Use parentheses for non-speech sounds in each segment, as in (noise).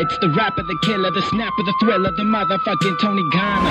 It's the rapper, the killer, the snapper, the thriller, the motherfucking Toni Gana.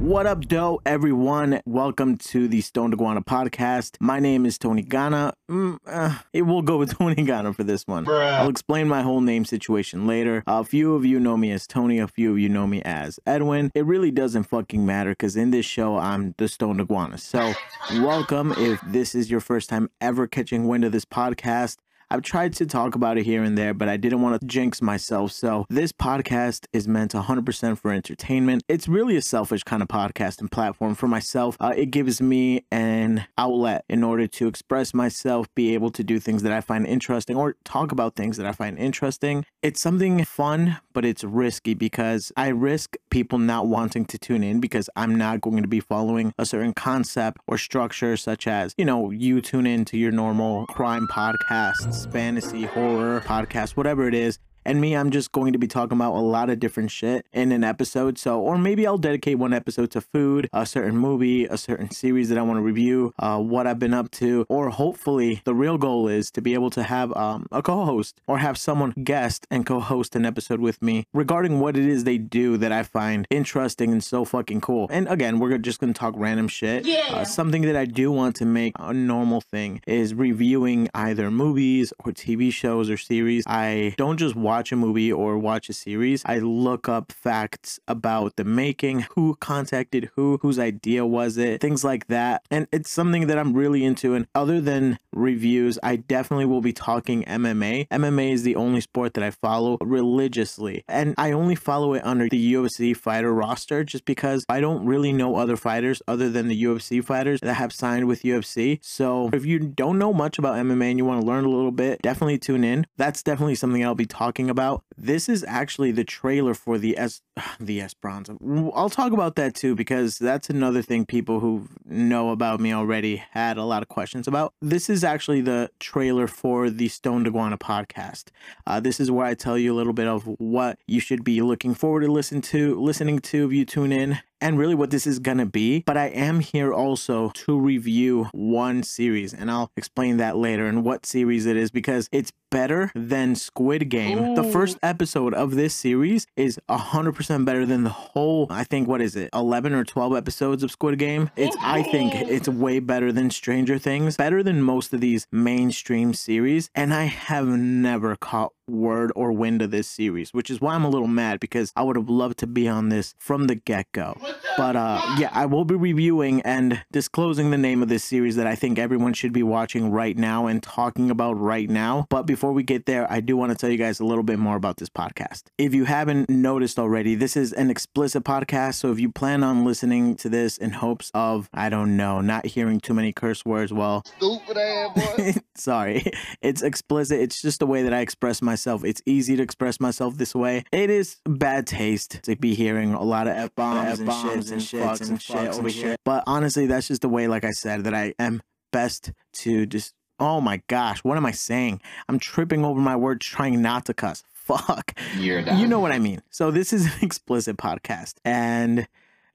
What up, doe, everyone? Welcome to the Stoned Iguana podcast. My name is Toni Gana. Mm, uh, it will go with (laughs) Toni Gana for this one. I'll explain my whole name situation later. A few of you know me as Toni, a few of you know me as Edwin. It really doesn't fucking matter because in this show, I'm the Stoned Iguana. So, welcome if this is your first time ever catching wind of this podcast. I've tried to talk about it here and there, but I didn't want to jinx myself. So this podcast is meant 100% for entertainment. It's really a selfish kind of podcast and platform for myself. Uh, it gives me an outlet in order to express myself, be able to do things that I find interesting or talk about things that I find interesting. It's something fun, but it's risky because I risk people not wanting to tune in because I'm not going to be following a certain concept or structure, such as, you know, you tune into your normal crime podcasts fantasy, horror, podcast, whatever it is. And me, I'm just going to be talking about a lot of different shit in an episode. So, or maybe I'll dedicate one episode to food, a certain movie, a certain series that I want to review, uh, what I've been up to, or hopefully the real goal is to be able to have um, a co host or have someone guest and co host an episode with me regarding what it is they do that I find interesting and so fucking cool. And again, we're just going to talk random shit. Yeah. Uh, something that I do want to make a normal thing is reviewing either movies or TV shows or series. I don't just watch a movie or watch a series. I look up facts about the making, who contacted who, whose idea was it, things like that. And it's something that I'm really into. And other than reviews, I definitely will be talking MMA. MMA is the only sport that I follow religiously. And I only follow it under the UFC fighter roster just because I don't really know other fighters other than the UFC fighters that have signed with UFC. So if you don't know much about MMA and you want to learn a little bit, definitely tune in. That's definitely something I'll be talking about. This is actually the trailer for the S (sighs) the Esperanza. I'll talk about that too because that's another thing people who know about me already had a lot of questions about. This is actually the trailer for the Stoned Iguana podcast. Uh, this is where I tell you a little bit of what you should be looking forward to listen to, listening to if you tune in and really what this is gonna be. But I am here also to review one series, and I'll explain that later and what series it is because it's better than Squid Game. The first episode of this series is 100% better than the whole, I think, what is it, 11 or 12 episodes of Squid Game? It's, I think, it's way better than Stranger Things, better than most of these mainstream series, and I have never caught word or wind of this series, which is why I'm a little mad because I would have loved to be on this from the get go. But uh, yeah, I will be reviewing and disclosing the name of this series that I think everyone should be watching right now and talking about right now. But before we get there, I do want to tell you guys a little bit more about this podcast. If you haven't noticed already, this is an explicit podcast. So if you plan on listening to this in hopes of, I don't know, not hearing too many curse words, well, Stupid ass (laughs) boy. sorry, it's explicit. It's just the way that I express myself. It's easy to express myself this way. It is bad taste to be hearing a lot of f bombs and shits and fucks and shit over here. But honestly, that's just the way, like I said, that I am best to just. Oh my gosh, what am I saying? I'm tripping over my words, trying not to cuss. Fuck. You're done. You know what I mean. So this is an (laughs) explicit podcast, and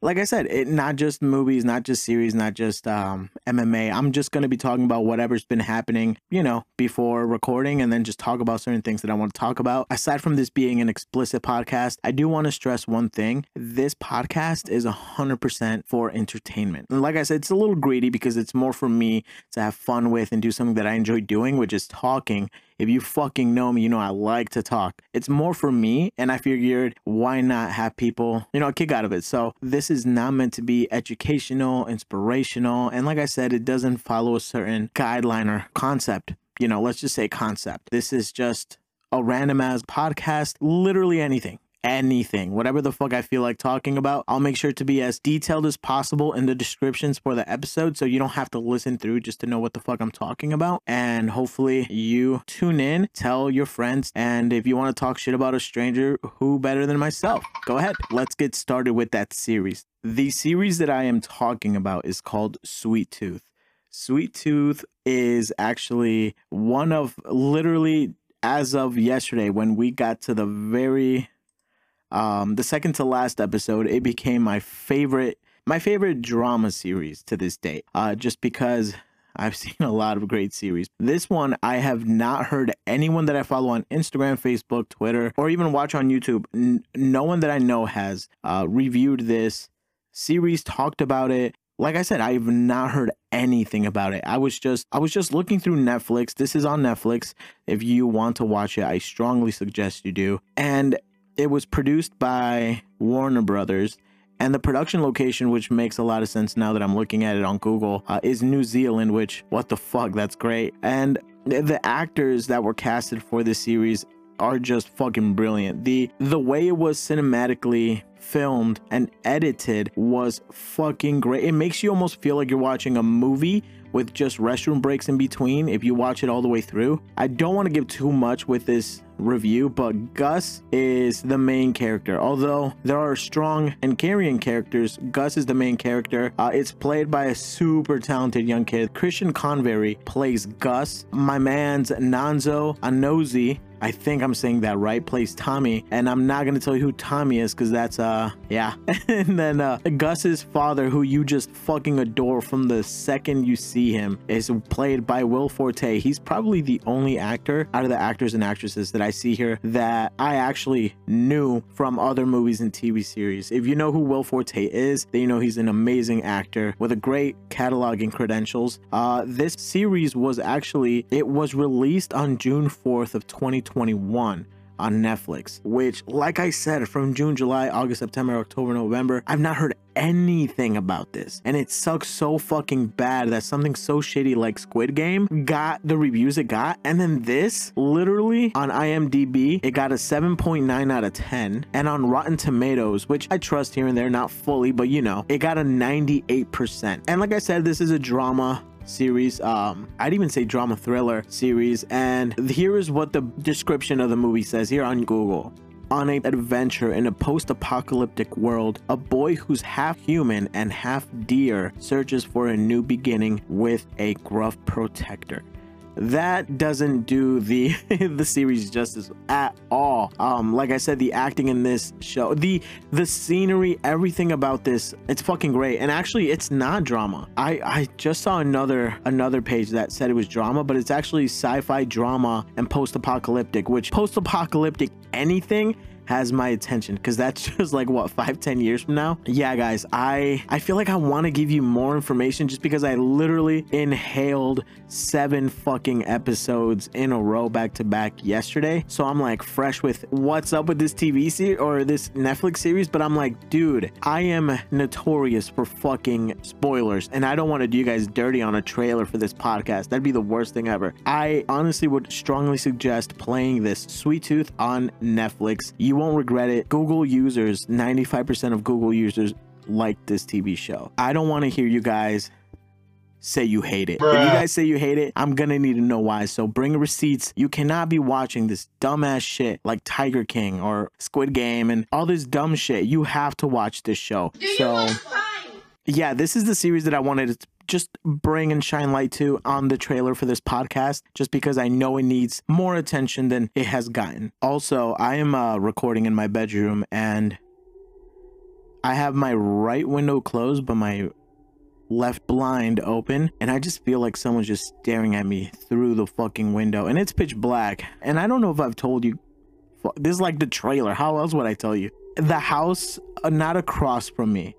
like I said, it not just movies, not just series, not just um, MMA. I'm just going to be talking about whatever's been happening, you know, before recording, and then just talk about certain things that I want to talk about. Aside from this being an explicit podcast, I do want to stress one thing: this podcast is hundred percent for entertainment. And like I said, it's a little greedy because it's more for me to have fun with and do something that I enjoy doing, which is talking if you fucking know me, you know I like to talk. It's more for me, and I figured why not have people, you know, a kick out of it. So this is not meant to be educational, inspirational, and like I said, it doesn't follow a certain guideline or concept. You know, let's just say concept. This is just a random ass podcast, literally anything anything, whatever the fuck I feel like talking about. I'll make sure to be as detailed as possible in the descriptions for the episode so you don't have to listen through just to know what the fuck I'm talking about. And hopefully you tune in, tell your friends, and if you want to talk shit about a stranger, who better than myself? Go ahead. Let's get started with that series. The series that I am talking about is called Sweet Tooth. Sweet Tooth is actually one of literally as of yesterday when we got to the very um the second to last episode it became my favorite my favorite drama series to this day uh just because I've (laughs) seen a lot of great series. This one, I have not heard anyone that I follow on Instagram, Facebook, Twitter, or even watch on YouTube. N- no one that I know has uh, reviewed this series, talked about it. Like I said, I've not heard anything about it. I was just I was just looking through Netflix. This is on Netflix. If you want to watch it, I strongly suggest you do. And it was produced by Warner Brothers and the production location, which makes a lot of sense now that I'm looking at it on Google, uh, is New Zealand, which, what the fuck, that's great. And the actors that were casted for this series are just fucking brilliant. The the way it was cinematically filmed and edited was fucking great. It makes you almost feel like you're watching a movie with just restroom breaks in between if you watch it all the way through. I don't want to give too much with this review, but Gus is the main character. Although there are strong and carrying characters, Gus is the main character. Uh, it's played by a super talented young kid. Christian Convery plays Gus. My man's Nonso Anozie I think I'm saying that right, plays Tommy. And I'm not gonna tell you who Tommy is because that's uh yeah. (laughs) and then uh Gus's father, who you just fucking adore from the second you see him, is played by Will Forte. He's probably the only actor out of the actors and actresses that I see here that I actually knew from other movies and TV series. If you know who Will Forte is, then you know he's an amazing actor with a great catalog and credentials. Uh this series was actually it was released on June 4th of 2021 on Netflix, which, like I said, from June, July, August, September, October, November, I've not heard anything about this. And it sucks so fucking bad that something so shitty like Squid Game got the reviews it got. And then this, literally on IMDb, it got a 7.9 out of 10. And on Rotten Tomatoes, which I trust here and there, not fully, but you know, it got a 98%. And like I said, this is a drama series. Um, I'd even say drama thriller series. And here is what the description of the movie says here on Google. On an adventure in a post apocalyptic world, a boy who's half human and half deer searches for a new beginning with a gruff protector that doesn't do the (laughs) the series justice at all. Um like i said the acting in this show the the scenery everything about this it's fucking great. And actually it's not drama. I i just saw another another page that said it was drama but it's actually sci-fi drama and post-apocalyptic which post-apocalyptic anything has my attention because that's (laughs) just like what five ten years from now? Yeah guys i i feel like i want to give you more information just because i literally inhaled seven fucking episodes in a row back to back yesterday. So i'm like fresh with what's up with this tv series or this netflix series but i'm like dude i am notorious for fucking spoilers and i don't want to do you guys dirty on a trailer for this podcast. That'd be the worst thing ever. I honestly would strongly suggest playing this sweet tooth on netflix you won't regret it. Google users, 95% of Google users like this TV show. I don't want to hear you guys say you hate it. Bruh. If you guys say you hate it, I'm gonna need to know why. So bring receipts. You cannot be watching this dumbass shit like Tiger King or Squid Game and all this dumb shit. You have to watch this show. Do so yeah, this is the series that I wanted to just bring and shine light to on the trailer for this podcast, just because I know it needs more attention than it has gotten. Also, I am uh, recording in my bedroom and I have my right window closed, but my left blind open and I just feel like someone's just staring at me through the fucking window and it's pitch black. And I don't know if I've told you this is like the trailer. How else would I tell you? The house uh, not across from me,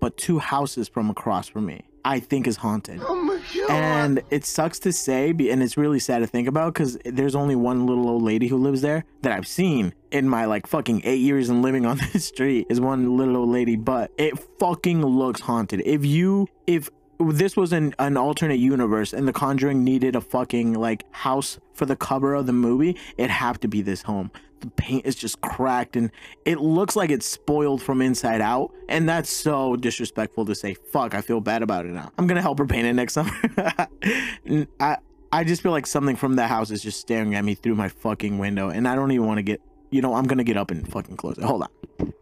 but two houses from across from me. I think is haunted. Oh. And it sucks to say, and it's really sad to think about because there's only one little old lady who lives there that I've seen in my like fucking eight years and living on (laughs) this street is one little old lady, but it fucking looks haunted. If you, if this was an, an alternate universe and the conjuring needed a fucking like house for the cover of the movie it have to be this home the paint is just cracked and it looks like it's spoiled from inside out. And that's so disrespectful to say fuck i feel bad about it now. I'm gonna help her paint it next summer. (laughs) I i just feel like something from that house is just staring at me through my fucking window and i don't even want to get you know i'm gonna get up and fucking close it. Hold on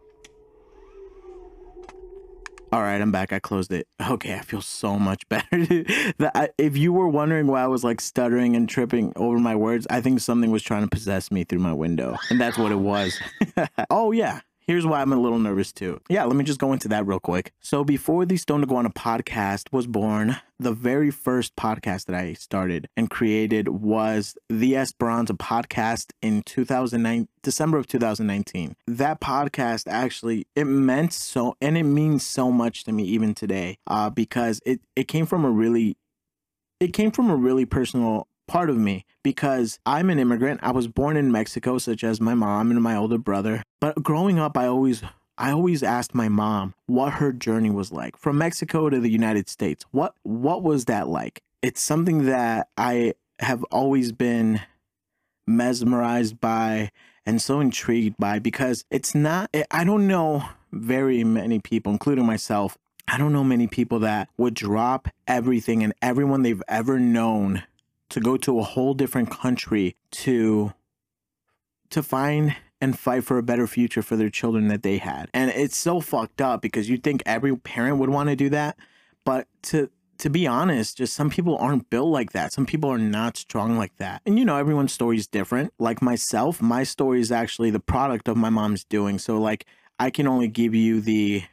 all right, I'm back. I closed it. (laughs) Okay, I feel so much (laughs) better. if you were wondering why I was like stuttering and tripping over my words, I think something was trying to possess me through my window, and that's what it was. (laughs) oh yeah, here's why I'm a little nervous too. Yeah, let me just go into that real quick. So before the Stoned Iguana podcast was born, the very first podcast that I started and created was the Esperanza podcast in 2009, December of 2019. That podcast actually it meant so and it means so much to me even today, uh, because it it came from a really it came from a really personal part of me because I'm an immigrant. I was born in Mexico, such as my mom and my older brother. But growing up, I always I always asked my mom what her journey was like from Mexico to the United States. What what was that like? It's something that I have always been mesmerized by and so intrigued by because it's not I don't know very many people including myself. I don't know many people that would drop everything and everyone they've ever known to go to a whole different country to to find and fight for a better future for their children that they had. And it's so fucked up because you think every parent would want to do that, but to to be honest, just some people aren't built like that. Some people are not strong like that. And you know, everyone's story is different. Like myself, my story is actually the product of my mom's doing. So like I can only give you the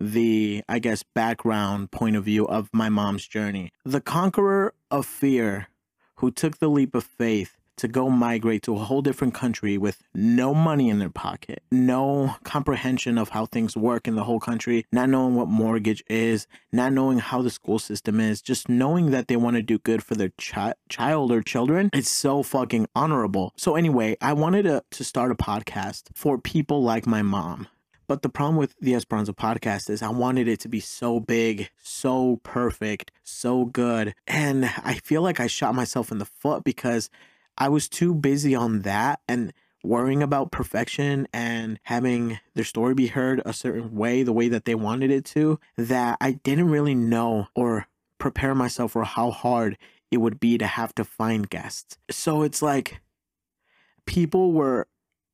the I guess background point of view of my mom's journey. The conqueror of fear who took the leap of faith to go migrate to a whole different country with no money in their pocket, no comprehension of how things work in the whole country, not knowing what mortgage is, not knowing how the school system is, just knowing that they want to do good for their chi- child or children. It's so fucking honorable. So, anyway, I wanted to, to start a podcast for people like my mom but the problem with the Esperanza podcast is I wanted it to be so big, so perfect, so good. And I feel like I shot myself in the foot because I was too busy on that and worrying about perfection and having their story be heard a certain way, the way that they wanted it to, that I didn't really know or prepare myself for how hard it would be to have to find guests. So it's like people were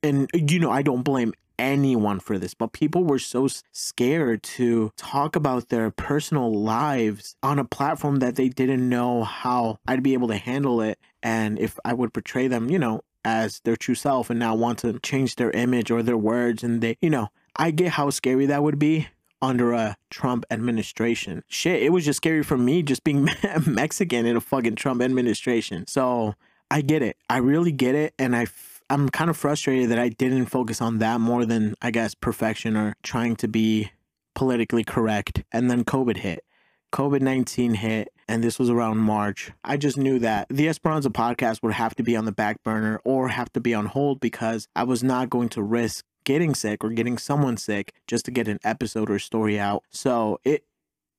and you know I don't blame anyone for this, but people were so scared to talk about their personal lives on a platform that they didn't know how I'd be able to handle it and if I would portray them, you know, as their true self and now want to change their image or their words and they, you know, I get how scary that would be under a Trump administration. Shit, it was just scary for me just being (laughs) Mexican in a fucking Trump administration. So I get it. I really get it. And I I'm kind of frustrated that I didn't focus on that more than I guess perfection or trying to be politically correct. And then COVID hit. COVID 19 hit, and this was around March. I just knew that the Esperanza podcast would have to be on the back burner or have to be on hold because I was not going to risk getting sick or getting someone sick just to get an episode or story out. So it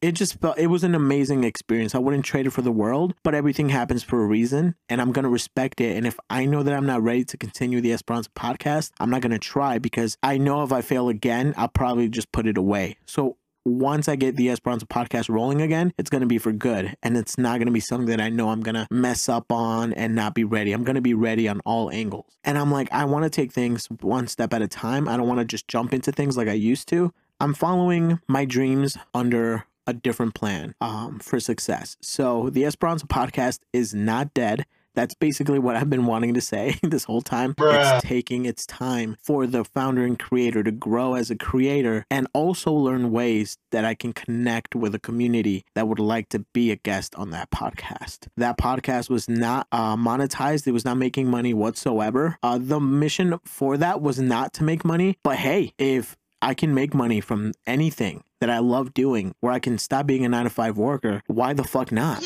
it just felt it was an amazing experience. I wouldn't trade it for the world, but everything happens for a reason and I'm to respect it. And if I know that I'm not ready to continue the Esperanza podcast, I'm not to try because I know if I fail again, I'll probably just put it away. So once I get the Esperanza podcast rolling again, it's going to be for good. And it's not going to be something that I know I'm going to mess up on and not be ready. I'm going to be ready on all angles. And I'm like, I want to take things one step at a time. I don't want to just jump into things like I used to. I'm following my dreams under a different plan um, for success. So the Esperanza podcast is not dead. That's basically what I've been wanting to say (laughs) this whole time. Bruh. It's taking its time for the founder and creator to grow as a creator and also learn ways that I can connect with a community that would like to be a guest on that podcast. That podcast was not uh, monetized, it was not making money whatsoever. Uh, the mission for that was not to make money, but hey, if I can make money from anything that I love doing where I can stop being a nine to five worker. Why the fuck not?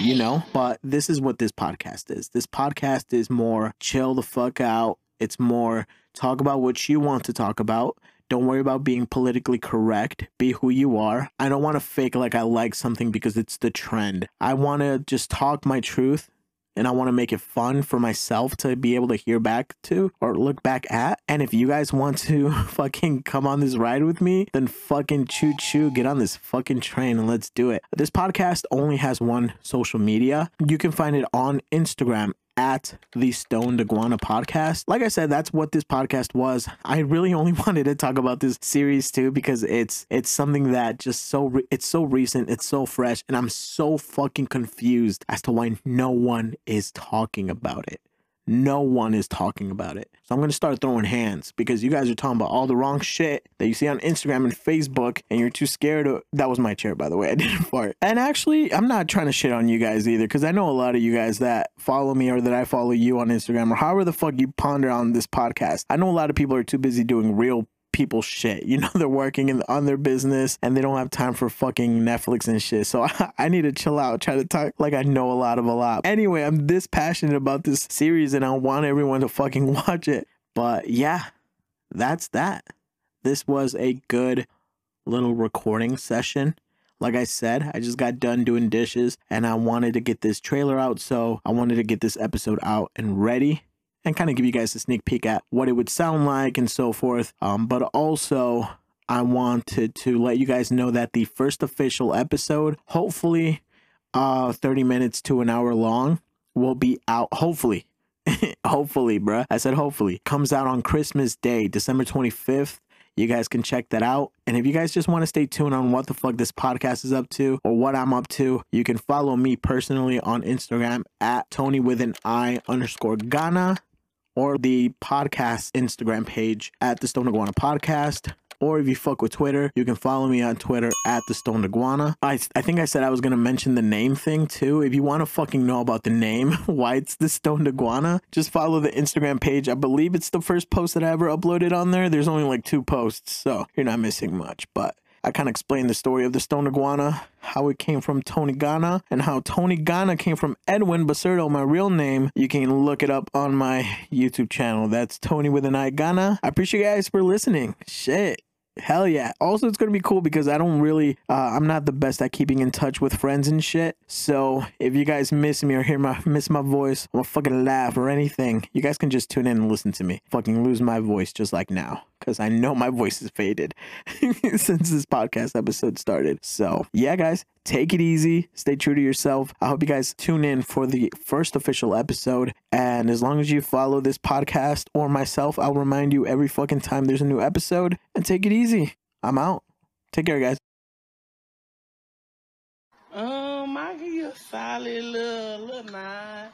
You know, but this is what this podcast is. This podcast is more chill the fuck out. It's more talk about what you want to talk about. Don't worry about being politically correct. Be who you are. I don't want to fake like I like something because it's the trend. I want to just talk my truth and I want to make it fun for myself to be able to hear back to or look back at. And if you guys want to (laughs) fucking come on this ride with me, then fucking choo choo, get on this fucking train and let's do it. This podcast only has one social media. You can find it on Instagram at the Stoned Iguana podcast. Like I said, that's what this podcast was. I really only (laughs) wanted to talk about this series too because it's it's something that just so re- it's so recent, it's so fresh, and I'm so fucking confused as to why no one is talking about it. No one is talking about it. So I'm going to start throwing hands because you guys are talking about all the wrong shit that you see on Instagram and Facebook and you're too scared of. That was my chair, by the way. (laughs) I didn't fart. And actually, I'm not trying to shit on you guys either because I know a lot of you guys that follow me or that I follow you on Instagram or however the fuck you ponder on this podcast. I know a lot of people are too busy doing real people shit. (laughs) You know, they're working in, on their business and they don't have time for fucking Netflix and shit. So I, (laughs) I, need to chill out, try to talk like I know a lot of a lot. Anyway, I'm this passionate about this series and I want everyone to fucking (laughs) watch it. But yeah, that's that. This was a good little recording session. Like I said, I just got done doing dishes and I wanted to get this trailer out. So I wanted to get this episode out and ready and kind of give you guys a sneak peek at what it would sound like and so forth. Um, but also, I wanted to let you guys know that the first official episode, hopefully, uh, 30 minutes to an hour long, will be out. Hopefully, (laughs) hopefully, bruh. I said hopefully. Comes out on Christmas Day, December 25th. You guys can check that out. And if you guys just want to stay tuned on what the fuck this podcast is up to or what I'm up to, you can follow me personally on Instagram at Toni with an I underscore Gana or the podcast Instagram page at the Stoned Iguana Podcast. Or if you fuck with Twitter, you can follow me on Twitter at the Stoned Iguana. I, I think I said I was gonna mention the name thing too. If you want to fucking know about the name, (laughs) why it's the Stoned Iguana, just follow the Instagram page. I believe it's the first post that I ever uploaded on there. There's only like two posts, so you're not missing much. But I kind of explained the story of the stoned iguana, how it came from Toni Gana, and how Toni Gana came from Edwin Basurdo, my real name. You can look it up on my YouTube channel. That's Toni with an I Gana. I appreciate you guys for listening. Shit. Hell yeah. Also, it's going to be cool because I don't really, uh, I'm not the best at keeping in touch with friends and shit. So if you guys miss me or hear my, (laughs) miss my voice or fucking laugh or anything, you guys can just tune in and listen to me. Fucking lose my voice just like now because I know my voice is faded (laughs) since this podcast episode started. So, yeah, guys, take it easy. Stay true to yourself. I hope you guys tune in for the first official episode. And as long as you follow this podcast or myself, I'll remind you every fucking time there's a new episode. And take it easy. I'm out. Take care, guys. Um, I give you a solid little, little nine.